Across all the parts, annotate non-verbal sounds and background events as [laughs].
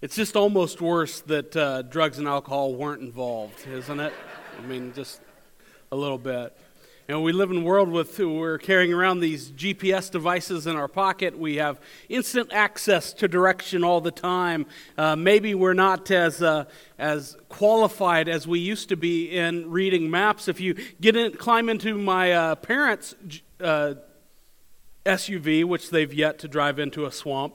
It's just almost worse that uh, drugs and alcohol weren't involved, isn't it? I mean, just a little bit. You know, we live in a world with we're carrying around these GPS devices in our pocket. We have instant access to direction all the time. Uh, maybe we're not as uh, as qualified as we used to be in reading maps. If you get in, climb into my uh, parents' uh, SUV, which they've yet to drive into a swamp,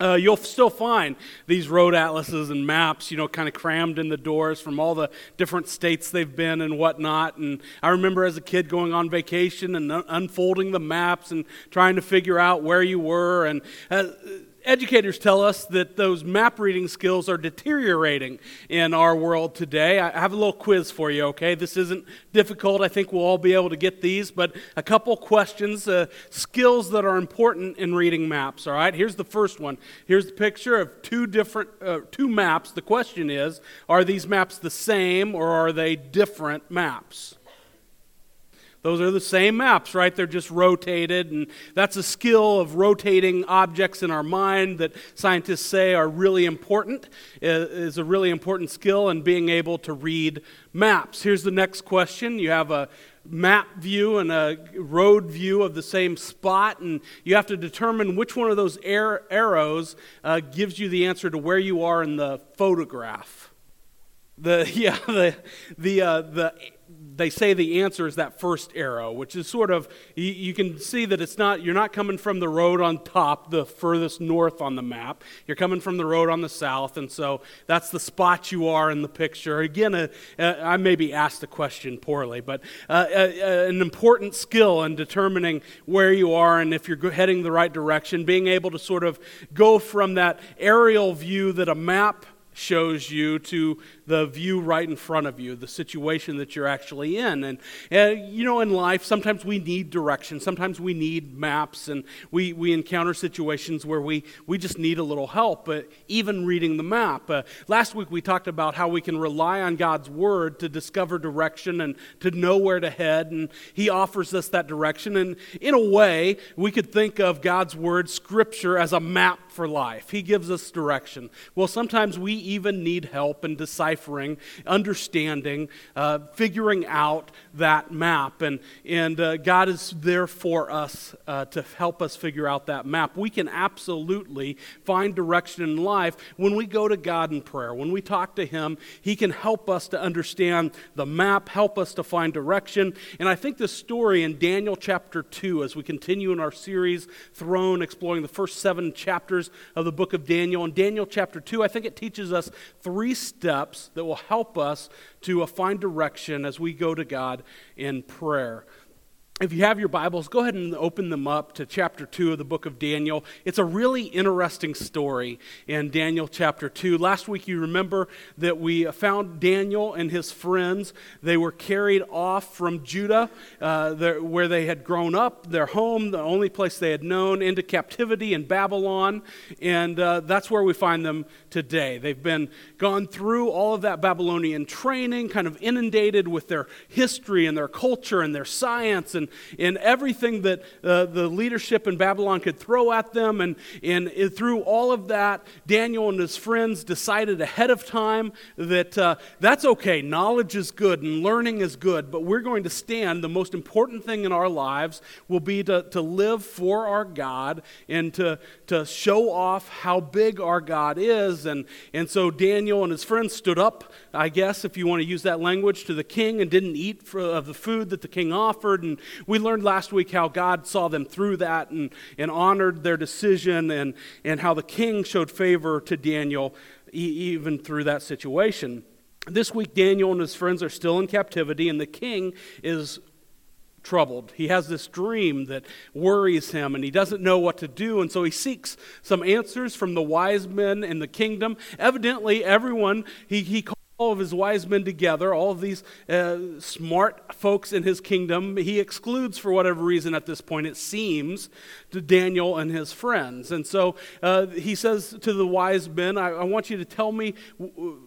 uh, you'll still find these road atlases and maps, you know, kind of crammed in the doors from all the different states they've been and whatnot. And I remember as a kid going on vacation and unfolding the maps and trying to figure out where you were. And uh, educators tell us that those map reading skills are deteriorating in our world today. I have a little quiz for you, okay? This isn't difficult. I think we'll all be able to get these, but a couple questions, uh, skills that are important in reading maps, all right? Here's the first one. Here's the picture of two different uh, two maps. The question is, are these maps the same or are they different maps? Those are the same maps, right? They're just rotated, and that's a skill of rotating objects in our mind that scientists say are really important, is a really important skill in being able to read maps. Here's the next question. You have a map view and a road view of the same spot, and you have to determine which one of those arrows uh, gives you the answer to where you are in the photograph. The, [laughs] yeah, the, the, uh, the they say the answer is that first arrow, which is sort of, you, you, can see that it's not, you're not coming from the road on top, the furthest north on the map. You're coming from the road on the south, and so that's the spot you are in the picture. Again, uh, uh, I maybe asked the question poorly, but uh, uh, uh, an important skill in determining where you are and if you're heading the right direction, being able to sort of go from that aerial view that a map shows you to the view right in front of you, the situation that you're actually in. And, and, you know, in life, sometimes we need direction, sometimes we need maps, and we, we encounter situations where we, we just need a little help, but even reading the map. Uh, last week we talked about how we can rely on God's Word to discover direction and to know where to head, and He offers us that direction. And in a way, we could think of God's Word, Scripture, as a map for life. He gives us direction. Well, sometimes we even need help in deciphering, understanding, uh, figuring out that map. And, and uh, God is there for us uh, to help us figure out that map. We can absolutely find direction in life when we go to God in prayer. When we talk to Him, He can help us to understand the map, help us to find direction. And I think the story in Daniel chapter 2, as we continue in our series, Throne, exploring the first seven chapters of the book of Daniel, in Daniel chapter 2, I think it teaches us three steps that will help us to find direction as we go to God in prayer if you have your Bibles, go ahead and open them up to chapter 2 of the book of Daniel. It's a really interesting story in Daniel chapter 2. Last week, you remember that we found Daniel and his friends. They were carried off from Judah, uh, where they had grown up, their home, the only place they had known, into captivity in Babylon. And uh, that's where we find them today. They've been gone through all of that Babylonian training, kind of inundated with their history and their culture and their science and in everything that uh, the leadership in Babylon could throw at them. And, and through all of that, Daniel and his friends decided ahead of time that uh, that's okay. Knowledge is good and learning is good, but we're going to stand. The most important thing in our lives will be to, to live for our God and to, to show off how big our God is. And, and so Daniel and his friends stood up, I guess, if you want to use that language, to the king and didn't eat for, of the food that the king offered. And we learned last week how God saw them through that and, and honored their decision, and, and how the king showed favor to Daniel even through that situation. This week, Daniel and his friends are still in captivity, and the king is troubled. He has this dream that worries him and he doesn't know what to do. And so he seeks some answers from the wise men in the kingdom. Evidently, everyone, he, he all of his wise men together, all of these uh, smart folks in his kingdom, he excludes for whatever reason at this point, it seems, to Daniel and his friends. And so uh, he says to the wise men, I, I want you to tell me. W-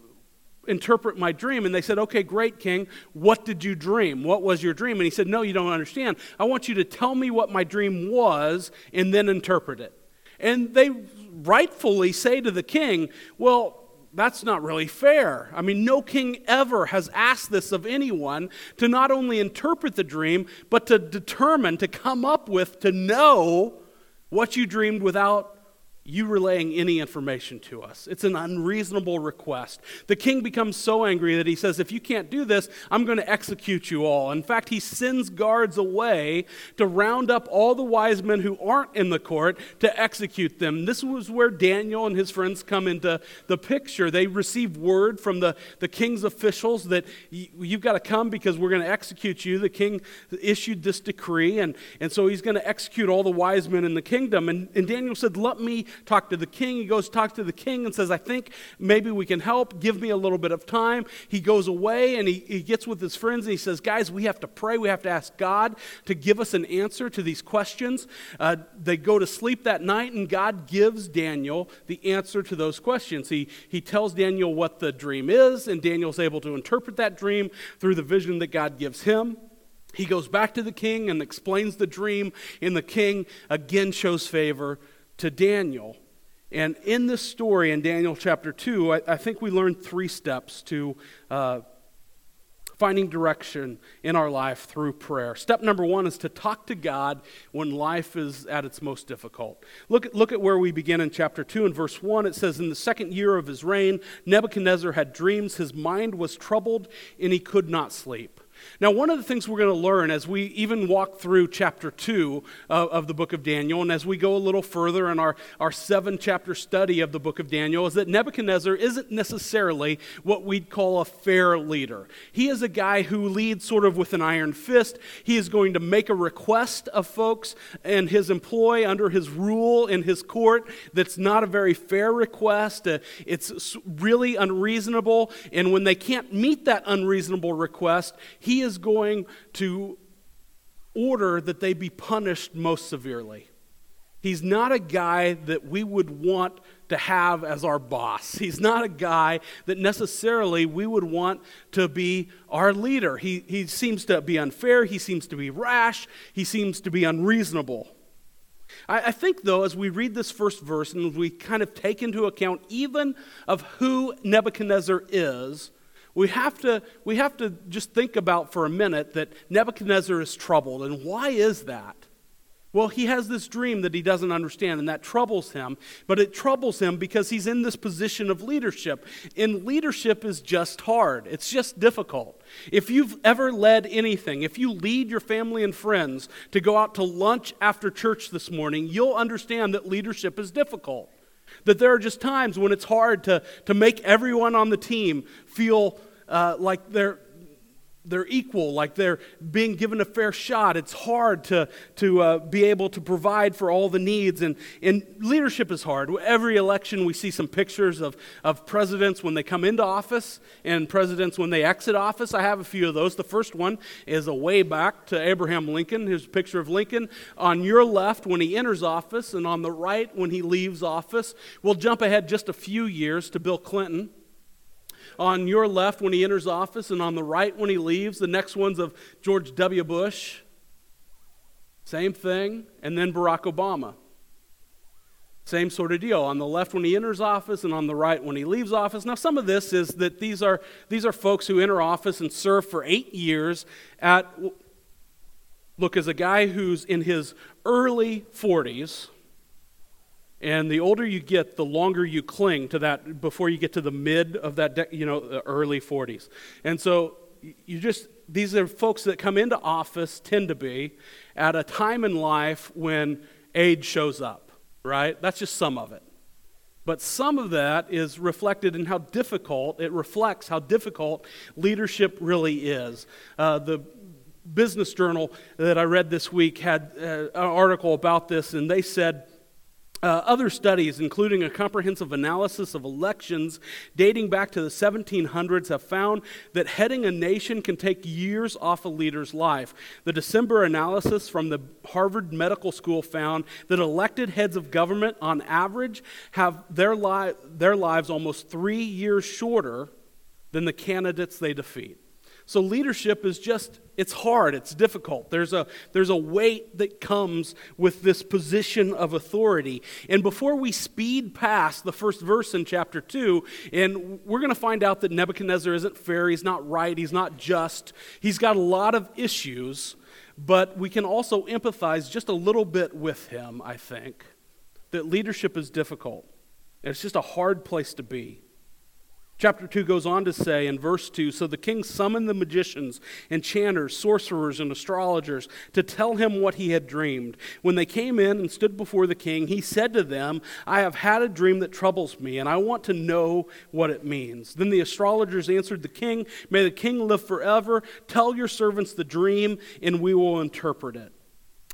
interpret my dream. And they said, Okay, great, king. What did you dream? What was your dream? And he said, No, you don't understand. I want you to tell me what my dream was and then interpret it. And they rightfully say to the king, Well, that's not really fair. I mean, no king ever has asked this of anyone to not only interpret the dream, but to determine, to come up with, to know what you dreamed without you relaying any information to us. It's an unreasonable request. The king becomes so angry that he says, If you can't do this, I'm going to execute you all. In fact, he sends guards away to round up all the wise men who aren't in the court to execute them. This was where Daniel and his friends come into the picture. They receive word from the, the king's officials that you've got to come because we're going to execute you. The king issued this decree, and, and so he's going to execute all the wise men in the kingdom. And, and Daniel said, Let me talk to the king. He goes, talk to the king and says, I think maybe we can help. Give me a little bit of time. He goes away and he, he gets with his friends and he says, Guys, we have to pray. We have to ask God to give us an answer to these questions. Uh, they go to sleep that night and God gives Daniel the answer to those questions. He, he tells Daniel what the dream is, and Daniel's able to interpret that dream through the vision that God gives him. He goes back to the king and explains the dream, and the king again shows favor to Daniel. And in this story in Daniel chapter 2, I, I think we learn three steps to uh, finding direction in our life through prayer. Step number one is to talk to God when life is at its most difficult. Look at, look at where we begin in chapter 2 and verse 1. It says, In the second year of his reign, Nebuchadnezzar had dreams. His mind was troubled, and he could not sleep. Now, one of the things we're going to learn as we even walk through chapter 2 of, of, the book of Daniel, and as we go a little further in our, our seven chapter study of the book of Daniel, is that Nebuchadnezzar isn't necessarily what we'd call a fair leader. He is a guy who leads sort of with an iron fist. He is going to make a request of folks and his employ under his rule in his court that's not a very fair request. Uh, it's really unreasonable, and when they can't meet that unreasonable request, he is going to order that they be punished most severely. He's not a guy that we would want to have as our boss. [laughs] He's not a guy that necessarily we would want to be our leader. He, he seems to be unfair. He seems to be rash. He seems to be unreasonable. I, I think, though, as we read this first verse and we kind of take into account even of who Nebuchadnezzar is, we have to, we have to just think about for a minute that Nebuchadnezzar is troubled. And why is that? Well, he has this dream that he doesn't understand, and that troubles him. But it troubles him because he's in this position of leadership. And leadership is just hard, it's just difficult. If you've ever led anything, if you lead your family and friends to go out to lunch after church this morning, you'll understand that leadership is difficult. That there are just times when it's hard to, to make everyone on the team feel uh, like they're, they're equal, like they're being given a fair shot. It's hard to, to uh, be able to provide for all the needs. And, and leadership is hard. Every election, we see some pictures of, of presidents when they come into office and presidents when they exit office. I have a few of those. The first one is a way back to Abraham Lincoln. Here's a picture of Lincoln on your left when he enters office, and on the right when he leaves office. We'll jump ahead just a few years to Bill Clinton on your left when he enters office, and on the right when he leaves. The next one's of George W. Bush. Same thing. And then Barack Obama. Same sort of deal. On the left when he enters office, and on the right when he leaves office. Now, some of this is that these are, these are folks who enter office and serve for eight years at, look, as a guy who's in his early 40s and the older you get, the longer you cling to that before you get to the mid of that, de- you know, the early 40s. And so you just, these are folks that come into office, tend to be, at a time in life when age shows up, right? That's just some of it. But some of that is reflected in how difficult, it reflects how difficult leadership really is. Uh, the business journal that I read this week had uh, an article about this, and they said, uh, other studies, including a comprehensive analysis of elections dating back to the 1700s, have found that heading a nation can take years off a leader's life. The December analysis from the Harvard Medical School found that elected heads of government, on average, have their, li- their lives almost three years shorter than the candidates they defeat. So leadership is just it's hard, it's difficult. There's a there's a weight that comes with this position of authority. And before we speed past the first verse in chapter 2, and we're going to find out that Nebuchadnezzar isn't fair, he's not right, he's not just. He's got a lot of issues, but we can also empathize just a little bit with him, I think. That leadership is difficult. It's just a hard place to be. Chapter 2 goes on to say in verse 2 So the king summoned the magicians, enchanters, sorcerers, and astrologers to tell him what he had dreamed. When they came in and stood before the king, he said to them, I have had a dream that troubles me, and I want to know what it means. Then the astrologers answered the king, May the king live forever. Tell your servants the dream, and we will interpret it.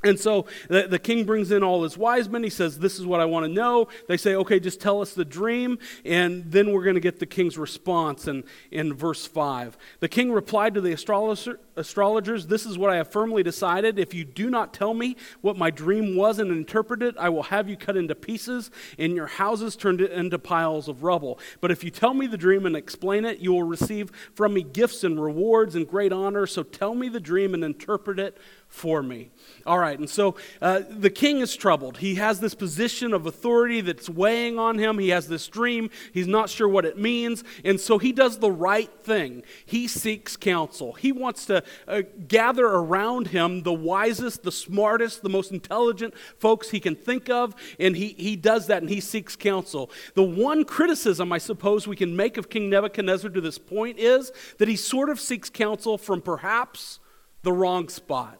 And so the, the, king brings in all his wise men. He says, This is what I want to know. They say, Okay, just tell us the dream. And then we're going to get the king's response in, in verse 5. The king replied to the astrologer, astrologers, This is what I have firmly decided. If you do not tell me what my dream was and interpret it, I will have you cut into pieces and your houses turned into piles of rubble. But if you tell me the dream and explain it, you will receive from me gifts and rewards and great honor. So tell me the dream and interpret it for me. All right, and so uh, the king is troubled. He has this position of authority that's weighing on him. He has this dream. He's not sure what it means. And so he does the right thing. He seeks counsel. He wants to uh, gather around him the wisest, the smartest, the most intelligent folks he can think of. And he, he does that and he seeks counsel. The one criticism, I suppose, we can make of King Nebuchadnezzar to this point is that he sort of seeks counsel from perhaps the wrong spot.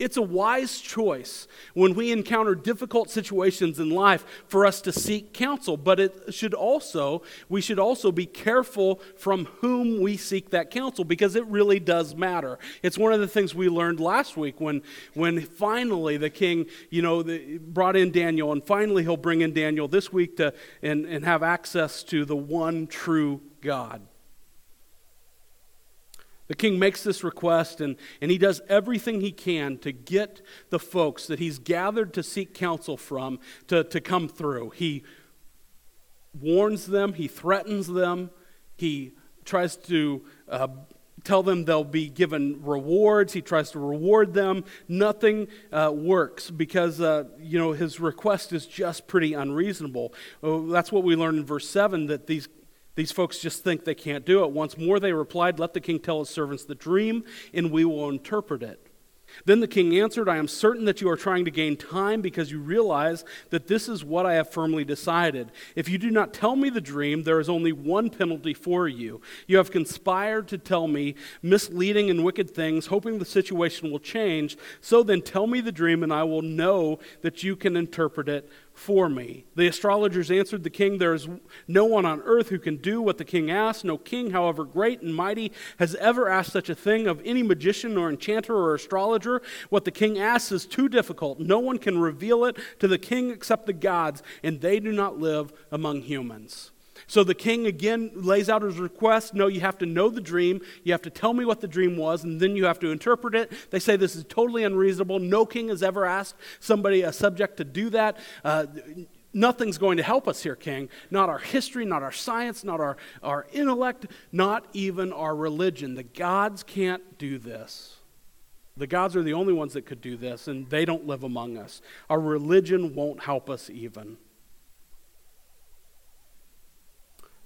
It's a wise choice when we encounter difficult situations in life for us to seek counsel, but it should also, we should also be careful from whom we seek that counsel because it really does matter. It's one of the things we learned last week when, when finally the king, you know, the, brought in Daniel, and finally he'll bring in Daniel this week to, and, and have access to the one true God. The king makes this request, and, and he does everything he can to get the folks that he's gathered to seek counsel from to, to come through. He warns them, he threatens them, he tries to uh, tell them they'll be given rewards. He tries to reward them. Nothing uh, works because, uh, you know, his request is just pretty unreasonable. Oh, that's what we learn in verse 7 that these these folks just think they can't do it. Once more they replied, Let the king tell his servants the dream, and we will interpret it. Then the king answered, I am certain that you are trying to gain time because you realize that this is what I have firmly decided. If you do not tell me the dream, there is only one penalty for you. You have conspired to tell me misleading and wicked things, hoping the situation will change. So then tell me the dream, and I will know that you can interpret it for me. The astrologers answered the king, There is no one on earth who can do what the king asks. No king, however great and mighty, has ever asked such a thing of any magician or enchanter or astrologer. What the king asks is too difficult. No one can reveal it to the king except the gods, and they do not live among humans. So the king again lays out his request. No, you have to know the dream. You have to tell me what the dream was, and then you have to interpret it. They say this is totally unreasonable. No king has ever asked somebody, a subject, to do that. Uh, nothing's going to help us here, King. Not our history, not our science, not our, our intellect, not even our religion. The gods can't do this. The gods are the only ones that could do this, and they don't live among us. Our religion won't help us even.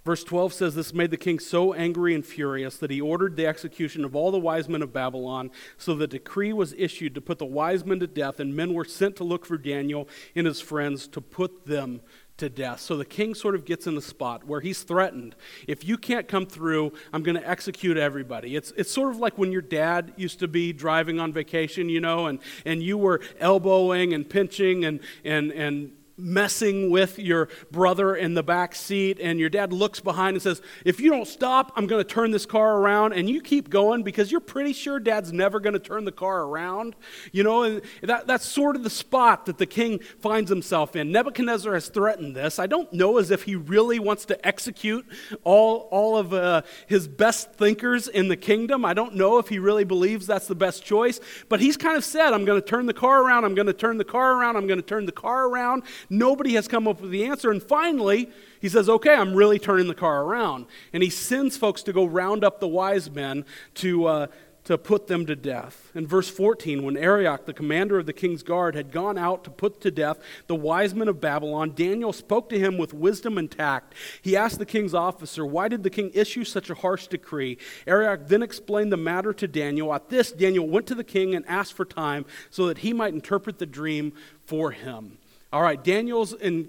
Verse 12 says, This made the king so angry and furious that he ordered the execution of all the wise men of Babylon. So the decree was issued to put the wise men to death, and men were sent to look for Daniel and his friends to put them to death. So the king sort of gets in the spot where he's threatened. If you can't come through, I'm going to execute everybody. It's, it's sort of like when your dad used to be driving on vacation, you know, and, and you were elbowing and pinching and, and, and messing with your brother in the back seat and your dad looks behind and says if you don't stop i'm going to turn this car around and you keep going because you're pretty sure dad's never going to turn the car around you know? And that, that's sort of the spot that the king finds himself in. Nebuchadnezzar has threatened this. I don't know as if he really wants to execute all, all of uh, his best thinkers in the kingdom. I don't know if he really believes that's the best choice but he's kind of said i'm going to turn the car around i'm going to turn the car around i'm going to turn the car around Nobody has come up with the answer. And finally, he says, Okay, I'm really turning the car around. And he sends folks to go round up the wise men to, uh, to put them to death. In verse 14, when Arioch, the commander of the king's guard, had gone out to put to death the wise men of Babylon, Daniel spoke to him with wisdom and tact. He asked the king's officer, Why did the king issue such a harsh decree? Arioch then explained the matter to Daniel. At this, Daniel went to the king and asked for time so that he might interpret the dream for him. All right, Daniel's in,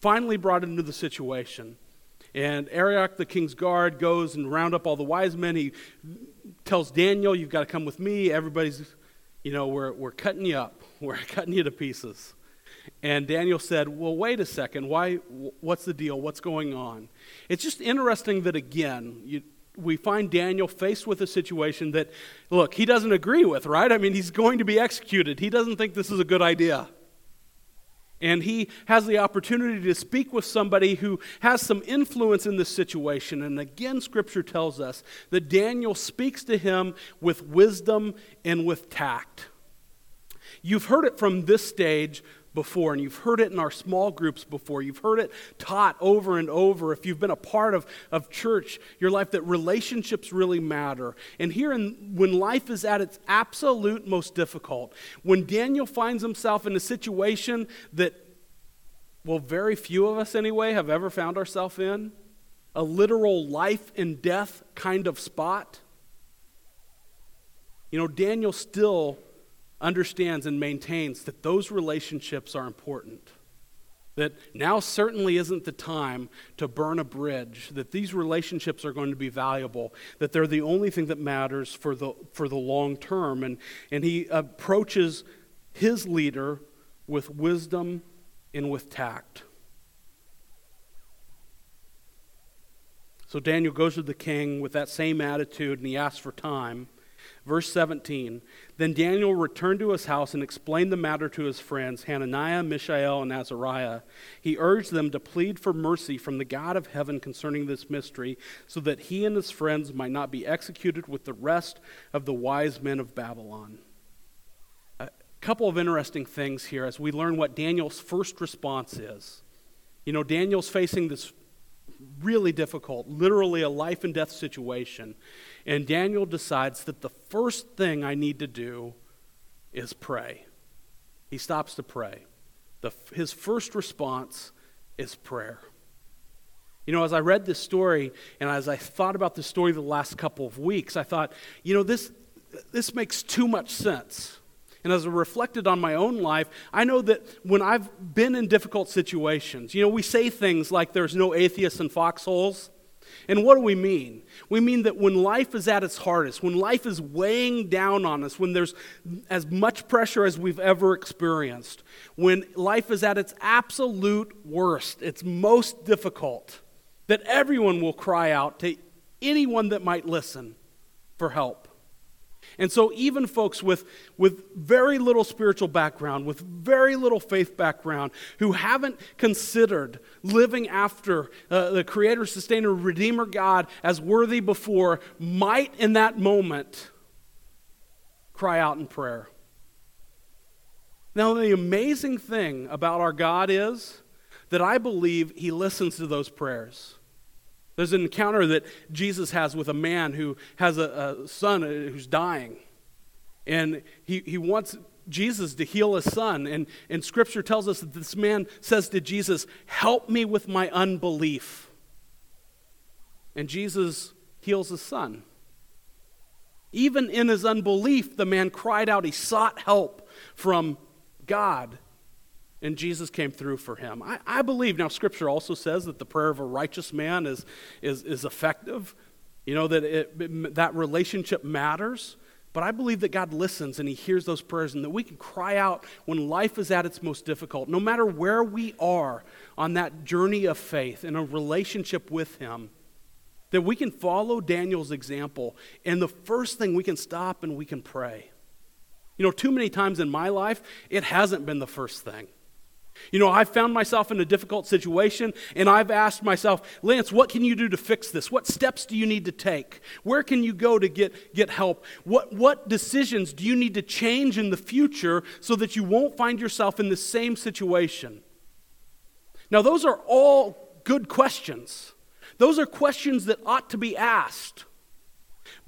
finally brought into the situation. And Arioch, the king's guard, goes and round up all the wise men. He tells Daniel, You've got to come with me. Everybody's, you know, we're, we're cutting you up, [laughs] we're cutting you to pieces. And Daniel said, Well, wait a second. Why, what's the deal? What's going on? It's just interesting that, again, you, we find Daniel faced with a situation that, look, he doesn't agree with, right? I mean, he's going to be executed. He doesn't think this is a good idea. And he has the opportunity to speak with somebody who has some influence in this situation. And again, Scripture tells us that Daniel speaks to him with wisdom and with tact. You've heard it from this stage before, and you've heard it in our small groups before. You've heard it taught over and over. If you've been a part of, of church, your life, that relationships really matter. And here, in, when life is at its absolute most difficult, when Daniel finds himself in a situation that, well, very few of us anyway have ever found ourselves in, a literal life and death kind of spot, you know, Daniel still understands and maintains that those relationships are important. That now certainly isn't the time to burn a bridge, that these relationships are going to be valuable, that they're the only thing that matters for the, for the long term. And, and he approaches his leader with wisdom and with tact. So Daniel goes to the king with that same attitude and he asks for time. Verse 17 Then Daniel returned to his house and explained the matter to his friends, Hananiah, Mishael, and Azariah. He urged them to plead for mercy from the God of heaven concerning this mystery, so that he and his friends might not be executed with the rest of the wise men of Babylon. A couple of interesting things here as we learn what Daniel's first response is. You know, Daniel's facing this really difficult, literally a life and death situation. And Daniel decides that the first thing I need to do is pray. He stops to pray. The, his first response is prayer. You know, as I read this story and as I thought about the story the last couple of weeks, I thought, you know, this, this makes too much sense. And as I reflected on my own life, I know that when I've been in difficult situations, you know, we say things like there's no atheists in foxholes. And what do we mean? We mean that when life is at its hardest, when life is weighing down on us, when there's as much pressure as we've ever experienced, when life is at its absolute worst, its most difficult, that everyone will cry out to anyone that might listen for help. And so, even folks with, with very little spiritual background, with very little faith background, who haven't considered living after uh, the Creator, Sustainer, Redeemer God as worthy before, might in that moment cry out in prayer. Now, the amazing thing about our God is that I believe He listens to those prayers. There's an encounter that Jesus has with a man who has a, a son uh, who's dying. And he, he wants Jesus to heal his son. And, and scripture tells us that this man says to Jesus, Help me with my unbelief. And Jesus heals his son. Even in his unbelief, the man cried out. He sought help from God. And Jesus came through for him. I, I believe, now, Scripture also says that the prayer of a righteous man is, is, is effective, you know, that it, that relationship matters. But I believe that God listens and He hears those prayers and that we can cry out when life is at its most difficult, no matter where we are on that journey of faith in a relationship with Him, that we can follow Daniel's example. And the first thing we can stop and we can pray. You know, too many times in my life, it hasn't been the first thing. You know, I've found myself in a difficult situation and I've asked myself, Lance, what can you do to fix this? What steps do you need to take? Where can you go to get, get help? What, what decisions do you need to change in the future so that you won't find yourself in the same situation? Now, those are all good questions. Those are questions that ought to be asked.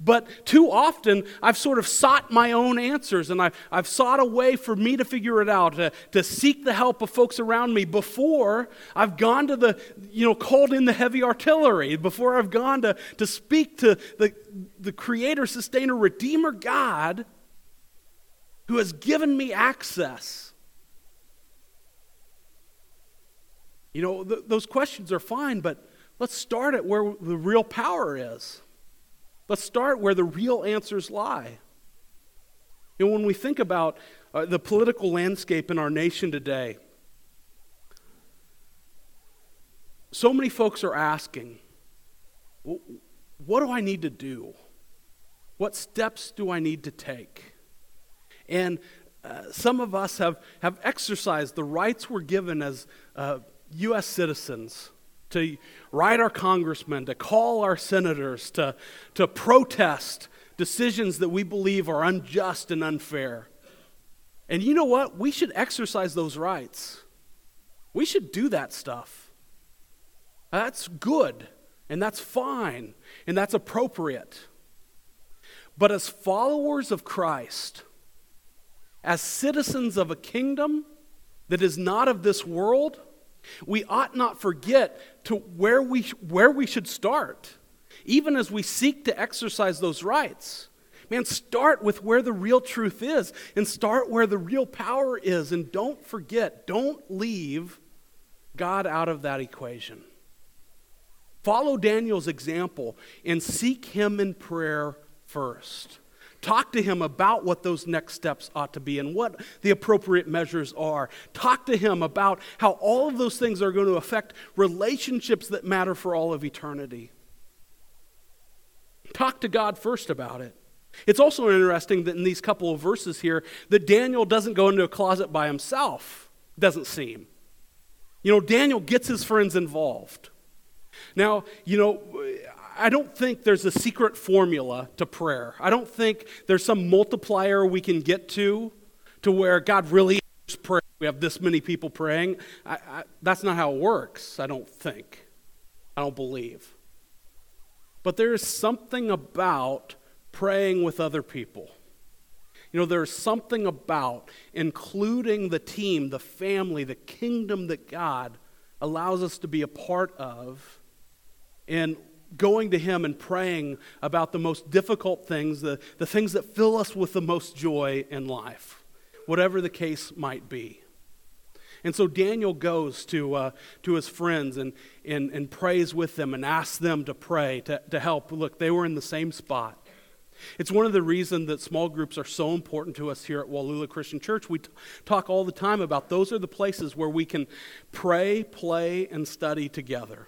But too often, I've sort of sought my own answers and I've, I've sought a way for me to figure it out, to, to seek the help of folks around me before I've gone to the, you know, called in the heavy artillery, before I've gone to, to speak to the, the Creator, Sustainer, Redeemer God who has given me access. You know, th- those questions are fine, but let's start at where the real power is. Let's start where the real answers lie. You know, when we think about uh, the political landscape in our nation today, so many folks are asking, what do I need to do? What steps do I need to take? And uh, some of us have, have exercised the rights we're given as uh, U.S. citizens to write our congressmen, to call our senators, to, to protest decisions that we believe are unjust and unfair. And you know what? We should exercise those rights. We should do that stuff. That's good, and that's fine, and that's appropriate. But as followers of Christ, as citizens of a kingdom that is not of this world, we ought not forget to where we, where we should start, even as we seek to exercise those rights. Man, start with where the real truth is and start where the real power is. And don't forget, don't leave God out of that equation. Follow Daniel's example and seek him in prayer first. Talk to him about what those next steps ought to be and what the appropriate measures are. Talk to him about how all of those things are going to affect relationships that matter for all of eternity. Talk to God first about it. It's also interesting that in these couple of verses here that Daniel doesn't go into a closet by himself. Doesn't seem. You know, Daniel gets his friends involved. Now, you know, I don't think there's a secret formula to prayer. I don't think there's some multiplier we can get to to where God really is prayer. We have this many people praying. I, I, that's not how it works, I don't think. I don't believe. But there is something about praying with other people. You know, there's something about including the team, the family, the kingdom that God allows us to be a part of, and going to Him and praying about the most difficult things, the, the things that fill us with the most joy in life, whatever the case might be. And so Daniel goes to, uh, to his friends and, and, and prays with them and asks them to pray, to, to help. Look, they were in the same spot. It's one of the reasons that small groups are so important to us here at Wallula Christian Church. We t- talk all the time about those are the places where we can pray, play, and study together.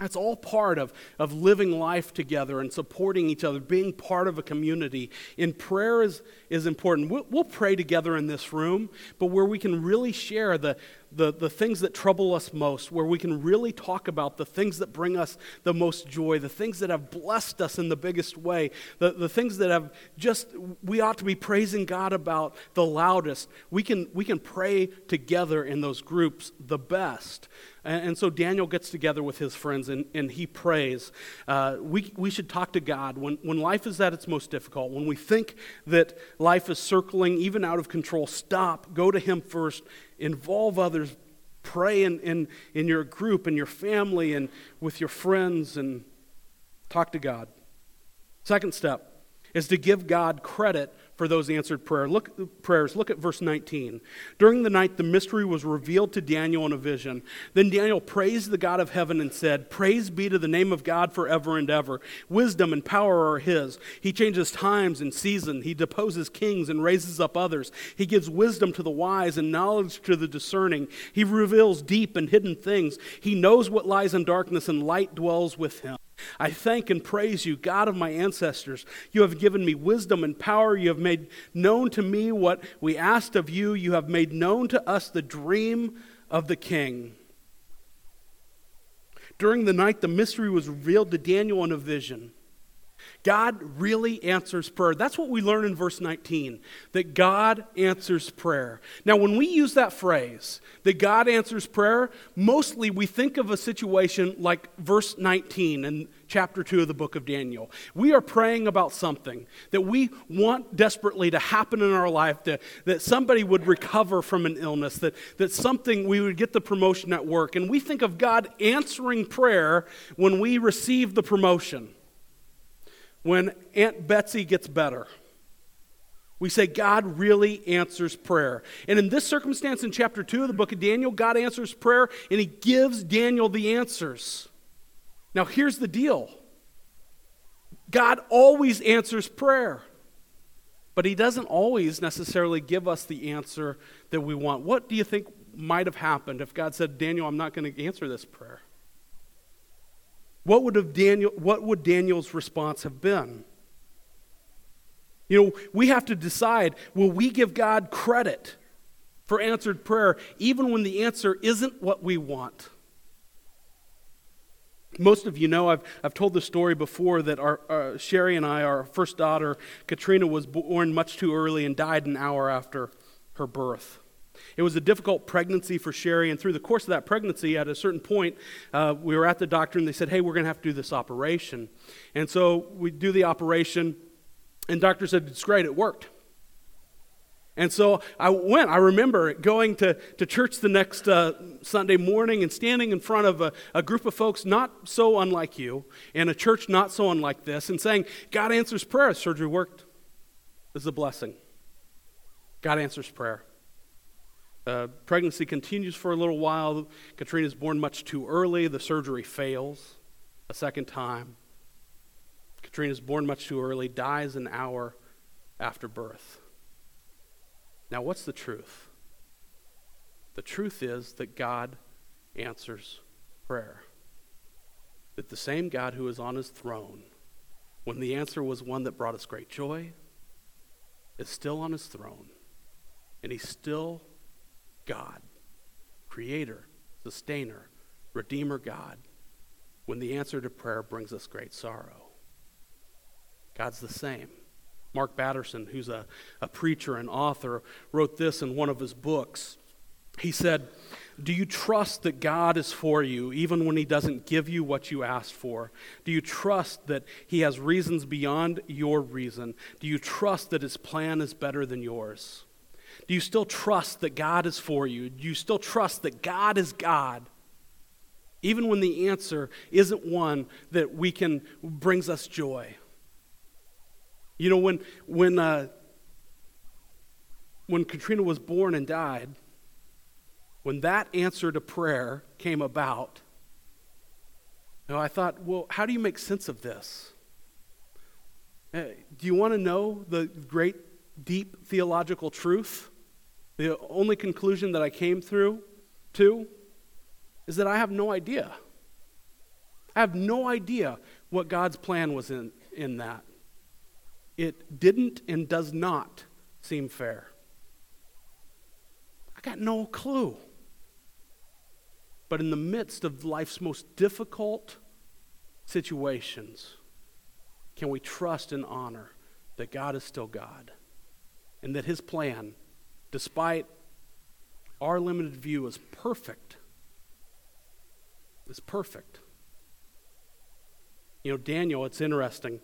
That's all part of, of living life together and supporting each other, being part of a community. And prayer is, is important. We'll, we'll pray together in this room, but where we can really share the, the, the things that trouble us most, where we can really talk about the things that bring us the most joy, the things that have blessed us in the biggest way, the, the things that have just, we ought to be praising God about the loudest. We can, we can pray together in those groups the best. And, and so Daniel gets together with his friends and, and he prays. Uh, we, we should talk to God when, when life is at its most difficult, when we think that life is circling even out of control. Stop, go to him first involve others, pray in, in, in your group and your family and with your friends and talk to God. Second step is to give God credit for those answered prayer. Look, prayers. Look at verse 19. During the night, the mystery was revealed to Daniel in a vision. Then Daniel praised the God of heaven and said, Praise be to the name of God forever and ever. Wisdom and power are his. He changes times and seasons. He deposes kings and raises up others. He gives wisdom to the wise and knowledge to the discerning. He reveals deep and hidden things. He knows what lies in darkness, and light dwells with him. I thank and praise you, God of my ancestors. You have given me wisdom and power. You have made known to me what we asked of you. You have made known to us the dream of the king. During the night, the mystery was revealed to Daniel in a vision. God really answers prayer. That's what we learn in verse 19, that God answers prayer. Now, when we use that phrase, that God answers prayer, mostly we think of a situation like verse 19 in chapter 2 of the book of Daniel. We are praying about something that we want desperately to happen in our life, to, that somebody would recover from an illness, that, that something, we would get the promotion at work. And we think of God answering prayer when we receive the promotion when Aunt Betsy gets better. We say God really answers prayer. And in this circumstance in chapter 2 of the book of Daniel, God answers prayer and he gives Daniel the answers. Now, here's the deal God always answers prayer, but he doesn't always necessarily give us the answer that we want. What do you think might have happened if God said, Daniel, I'm not going to answer this prayer? What would, have Daniel, what would Daniel's response have been? You know, we have to decide will we give God credit for answered prayer even when the answer isn't what we want? Most of you know, I've, I've told the story before that our, uh, Sherry and I, our first daughter, Katrina, was born much too early and died an hour after her birth. It was a difficult pregnancy for Sherry, and through the course of that pregnancy, at a certain point, uh, we were at the doctor and they said, Hey, we're going to have to do this operation. And so we do the operation, and doctor said, It's great, it worked. And so I went. I remember going to, to church the next uh, Sunday morning and standing in front of a, a, group of folks not so unlike you, in a church not so unlike this, and saying, God answers prayer. Surgery worked. This is a blessing. God answers prayer. Uh, pregnancy continues for a little while. Katrina is born much too early. The surgery fails a second time. Katrina is born much too early, dies an hour after birth. Now, what's the truth? The truth is that God answers prayer. That the same God who is on his throne, when the answer was one that brought us great joy, is still on his throne. And he still God, creator, sustainer, redeemer God, when the answer to prayer brings us great sorrow. God's the same. Mark Batterson, who's a, a preacher and author, wrote this in one of his books. He said, Do you trust that God is for you even when He doesn't give you what you asked for? Do you trust that He has reasons beyond your reason? Do you trust that His plan is better than yours? Do you still trust that God is for you? Do you still trust that God is God? Even when the answer isn't one that we can brings us joy. You know, when when uh, when Katrina was born and died, when that answer to prayer came about, you know, I thought, well, how do you make sense of this? Uh, do you want to know the great, deep theological truth? The only conclusion that I came through to is that I have no idea. I have no idea what God's plan was in, in that. It didn't and does not seem fair. I got no clue. But in the midst of life's most difficult situations, can we trust and honor that God is still God and that His plan despite our limited view, is perfect. Is perfect. You know, Daniel, it's interesting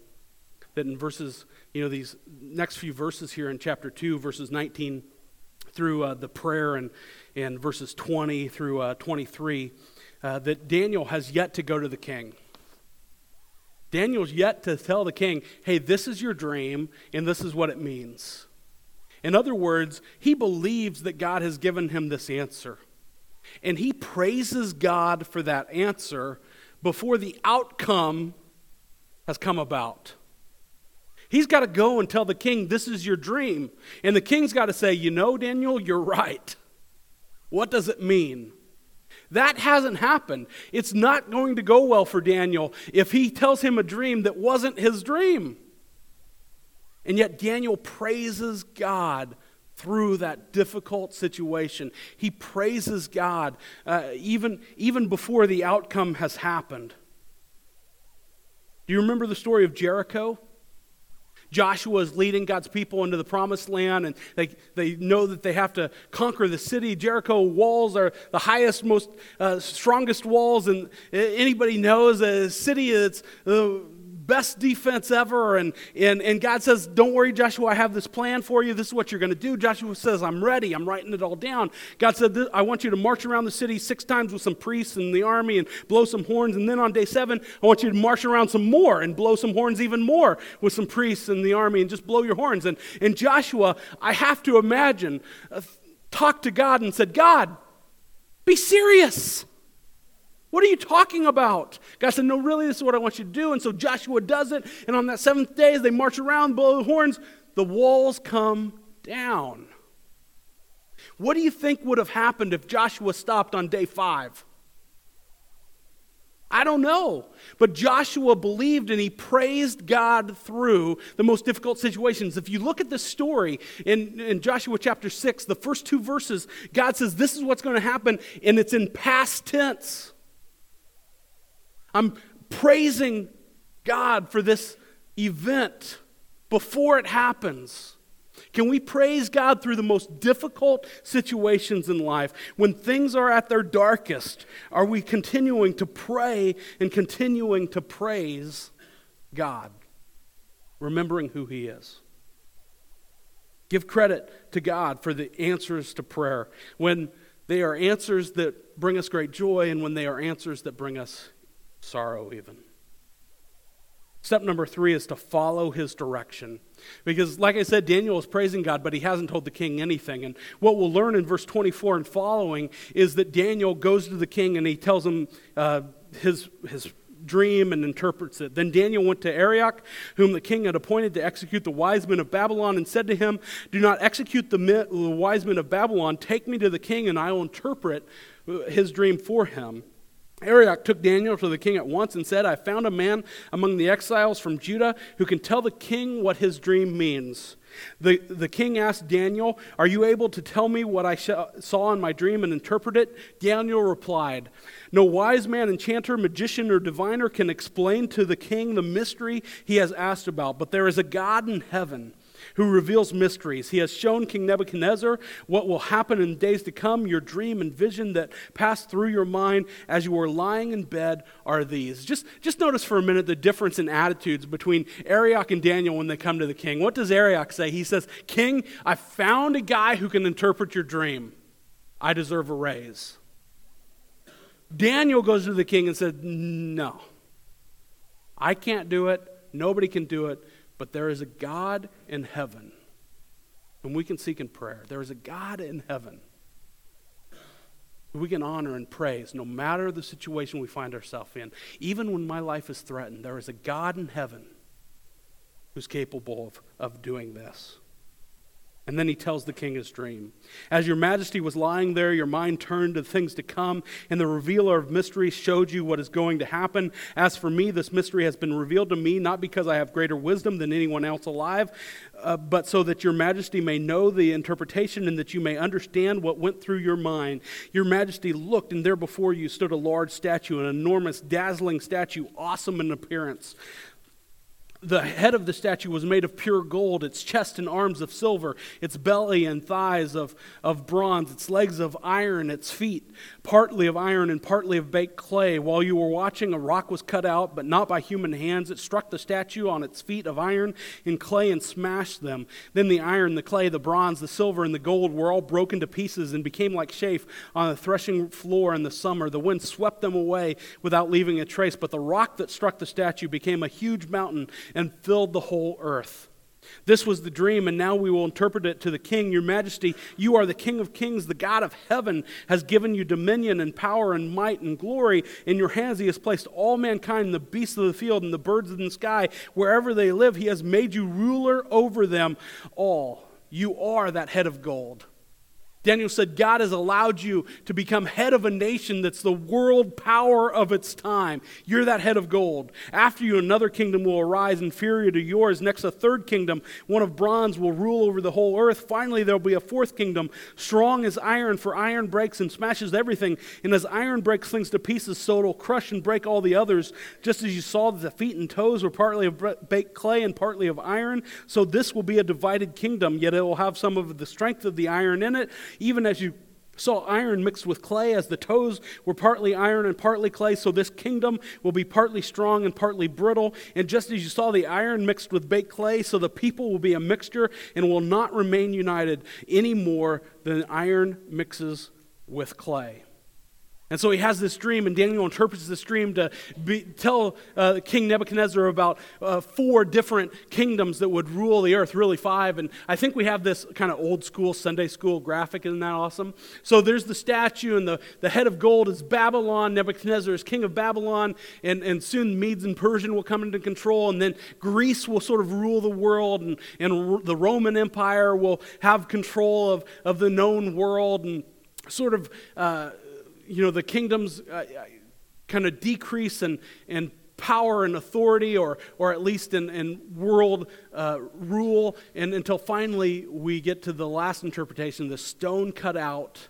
that in verses, you know, these next few verses here in chapter 2, verses 19 through uh, the prayer and, and verses 20 through uh, 23, uh, that Daniel has yet to go to the king. Daniel's yet to tell the king, hey, this is your dream and this is what it means. In other words, he believes that God has given him this answer. And he praises God for that answer before the outcome has come about. He's got to go and tell the king, This is your dream. And the king's got to say, You know, Daniel, you're right. What does it mean? That hasn't happened. It's not going to go well for Daniel if he tells him a dream that wasn't his dream. And yet, Daniel praises God through that difficult situation. He praises God uh, even, even before the outcome has happened. Do you remember the story of Jericho? Joshua is leading God's people into the promised land, and they, they know that they have to conquer the city. Jericho walls are the highest, most uh, strongest walls, and anybody knows a city that's uh, best defense ever. And, and, and God says, Don't worry, Joshua, I have this plan for you. This is what you're going to do. Joshua says, I'm ready. I'm writing it all down. God said, I want you to march around the city six times with some priests in the army and blow some horns. And then on day seven, I want you to march around some more and blow some horns even more with some priests in the army and just blow your horns. And, and Joshua, I have to imagine, uh, talked to God and said, God, be serious. What are you talking about? God said, No, really, this is what I want you to do. And so Joshua does it. And on that seventh day, as they march around, blow the horns, the walls come down. What do you think would have happened if Joshua stopped on day five? I don't know. But Joshua believed and he praised God through the most difficult situations. If you look at the story in, in Joshua chapter 6, the first two verses, God says, This is what's going to happen, and it's in past tense. I'm praising God for this event before it happens. Can we praise God through the most difficult situations in life? When things are at their darkest, are we continuing to pray and continuing to praise God, remembering who He is? Give credit to God for the answers to prayer when they are answers that bring us great joy and when they are answers that bring us sorrow, even. Step number three is to follow his direction. Because, like I said, Daniel is praising God, but he hasn't told the king anything. And what we'll learn in verse 24 and following is that Daniel goes to the king and he tells him uh, his, his dream and interprets it. Then Daniel went to Arioch, whom the king had appointed to execute the wise men of Babylon, and said to him, Do not execute the, the wise men of Babylon. Take me to the king, and I will interpret his dream for him. Arioch took Daniel to the king at once and said, I found a man among the exiles from Judah who can tell the king what his dream means. The, the king asked Daniel, Are you able to tell me what I sh- saw in my dream and interpret it? Daniel replied, No wise man, enchanter, magician, or diviner can explain to the king the mystery he has asked about, but there is a God in heaven who reveals mysteries. He has shown King Nebuchadnezzar what will happen in days to come. Your dream and vision that passed through your mind as you were lying in bed are these. Just, just notice for a minute the difference in attitudes between Arioch and Daniel when they come to the king. What does Arioch say? He says, King, I found a guy who can interpret your dream. I deserve a raise. Daniel goes to the king and said, No, I can't do it. Nobody can do it. But there is a God in heaven whom we can seek in prayer. There is a God in heaven who we can honor and praise no matter the situation we find ourselves in. Even when my life is threatened, there is a God in heaven who's capable of, of doing this. And then he tells the king his dream. As your majesty was lying there, your mind turned to things to come, and the revealer of mysteries showed you what is going to happen. As for me, this mystery has been revealed to me, not because I have greater wisdom than anyone else alive, uh, but so that your majesty may know the interpretation and that you may understand what went through your mind. Your majesty looked, and there before you stood a large statue, an enormous, dazzling statue, awesome in appearance the head of the statue was made of pure gold, its chest and arms of silver, its belly and thighs of, of bronze, its legs of iron, its feet partly of iron and partly of baked clay. While you were watching, a rock was cut out, but not by human hands. It struck the statue on its feet of iron and clay and smashed them. Then the iron, the clay, the bronze, the silver, and the gold were all broken to pieces and became like chaff on the threshing floor in the summer. The wind swept them away without leaving a trace, but the rock that struck the statue became a huge mountain and filled the whole earth. This was the dream, and now we will interpret it to the king. Your majesty, you are the king of kings. The God of heaven has given you dominion and power and might and glory. In your hands, he has placed all mankind, the beasts of the field and the birds in the sky. Wherever they live, he has made you ruler over them all. You are that head of gold. Daniel said, God has allowed you to become head of a nation that's the world power of its time. You're that head of gold. After you, another kingdom will arise inferior to yours. Next, a third kingdom, one of bronze, will rule over the whole earth. Finally, there'll be a fourth kingdom, strong as iron, for iron breaks and smashes everything. And as iron breaks things to pieces, so it'll crush and break all the others. Just as you saw that the feet and toes were partly of baked clay and partly of iron, so this will be a divided kingdom, yet it will have some of the strength of the iron in it even as you saw iron mixed with clay, as the toes were partly iron and partly clay, so this kingdom will be partly strong and partly brittle. And just as you saw the iron mixed with baked clay, so the people will be a mixture and will not remain united any more than iron mixes with clay. And so he has this dream, and Daniel interprets this dream to be, tell uh, King Nebuchadnezzar about uh, four different kingdoms that would rule the earth, really five. And I think we have this kind of old school Sunday school graphic. Isn't that awesome? So there's the statue, and the, the head of gold is Babylon. Nebuchadnezzar is king of Babylon, and, and soon Medes and Persian will come into control, and then Greece will sort of rule the world, and, and the Roman Empire will have control of, of the known world, and sort of. Uh, you know, the kingdoms uh, uh kind of decrease in, in power and authority, or, or at least in, in world uh, rule, and until finally we get to the last interpretation the stone cut out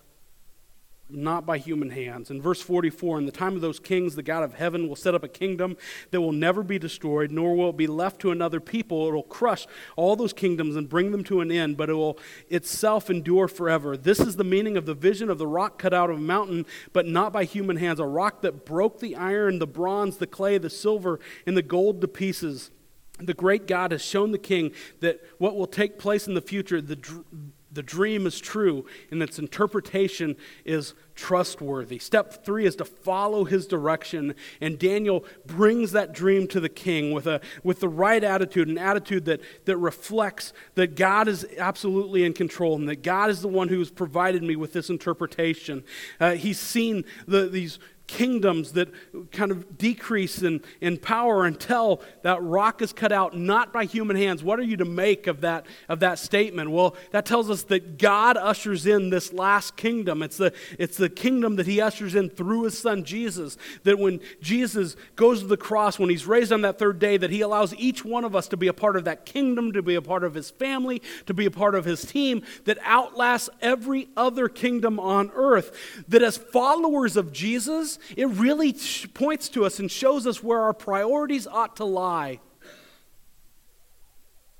not by human hands. In verse 44, in the time of those kings, the God of heaven will set up a kingdom that will never be destroyed, nor will it be left to another people. It will crush all those kingdoms and bring them to an end, but it will itself endure forever. This is the meaning of the vision of the rock cut out of a mountain, but not by human hands, a rock that broke the iron, the bronze, the clay, the silver, and the gold to pieces. The great God has shown the king that what will take place in the future, the the dream is true and its interpretation is trustworthy. Step three is to follow his direction, and Daniel brings that dream to the king with, a, with the right attitude, an attitude that, that reflects that God is absolutely in control and that God is the one who has provided me with this interpretation. Uh, he's seen the, these kingdoms that kind of decrease in, in power until that rock is cut out not by human hands. What are you to make of that of that statement? Well that tells us that god ushers in this last kingdom. It's the it's the kingdom that he ushers in through his son jesus that when jesus goes to the cross when he's raised on that third day that he allows each one of us to be a part of that kingdom to be a part of his family to be a part of his team that outlasts every other kingdom on earth. That as followers of jesus it really points to us and shows us where our priorities ought to lie.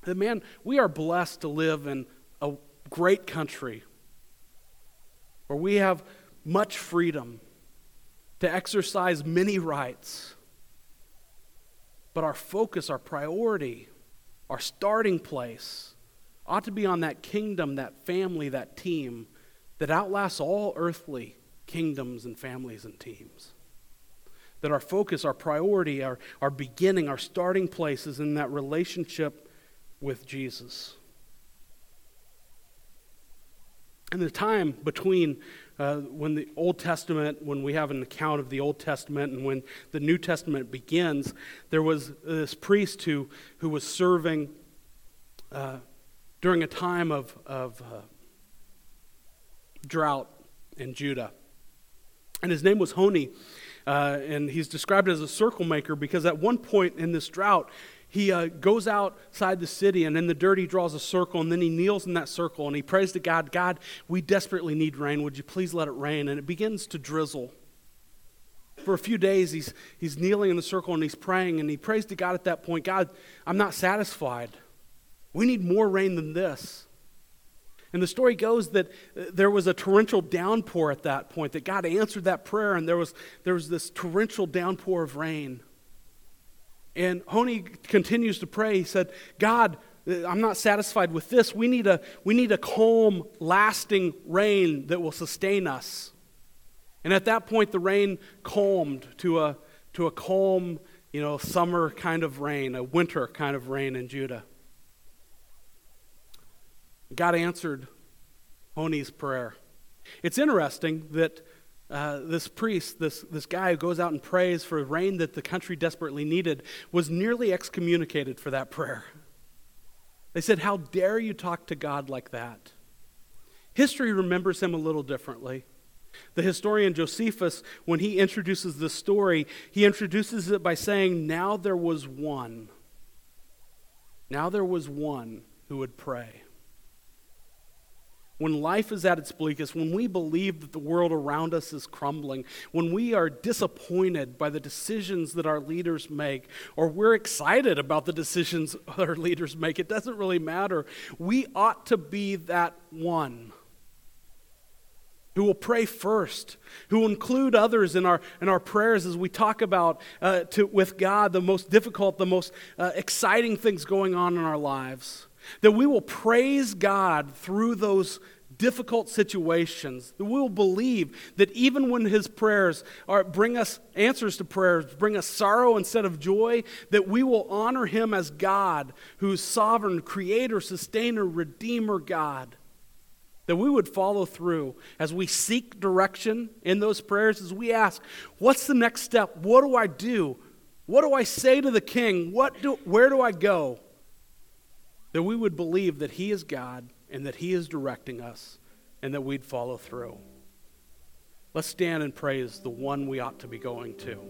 That, man, we are blessed to live in a great country where we have much freedom to exercise many rights. But our focus, our priority, our starting place ought to be on that kingdom, that family, that team that outlasts all earthly kingdoms and families and teams. That our focus, our priority, our, our beginning, our starting place is in that relationship with Jesus. And the time between uh, when the Old Testament, when we have an account of the Old Testament and when the New Testament begins, there was this priest who, who was serving uh, during a time of, of uh, drought in Judah. And his name was Honi. Uh, and he's described as a circle maker because at one point in this drought, he uh, goes outside the city and in the dirt he draws a circle and then he kneels in that circle and he prays to God, God, we desperately need rain. Would you please let it rain? And it begins to drizzle. For a few days, he's, he's kneeling in the circle and he's praying and he prays to God at that point God, I'm not satisfied. We need more rain than this. And the story goes that uh, there was a torrential downpour at that point, that God answered that prayer, and there was, there was this torrential downpour of rain. And Honi continues to pray. He said, God, uh, I'm not satisfied with this. We need a, we need a calm, lasting rain that will sustain us. And at that point, the rain calmed to a, to a calm, you know, summer kind of rain, a winter kind of rain in Judah. God answered Honi's prayer. It's interesting that uh, this priest, this, this guy who goes out and prays for rain that the country desperately needed, was nearly excommunicated for that prayer. They said, How dare you talk to God like that? History remembers him a little differently. The historian Josephus, when he introduces this story, he introduces it by saying, Now there was one. Now there was one who would pray. When life is at its bleakest, when we believe that the world around us is crumbling, when we are disappointed by the decisions that our leaders make, or we're excited about the decisions [laughs] our leaders make, it doesn't really matter. We ought to be that one who will pray first, who will include others in our, in our prayers as we talk about uh, to, with God the most difficult, the most uh, exciting things going on in our lives. That we will praise God through those difficult situations. That we will believe that even when His prayers are, bring us answers to prayers, bring us sorrow instead of joy, that we will honor Him as God, who's sovereign, creator, sustainer, redeemer God that we would follow through as we seek direction in those prayers, as we ask, What's the next step? What do I do? What do I say to the king? What do, where do I go? That we would believe that he is God and that he is directing us and that we'd follow through. Let's stand and praise the one we ought to be going to.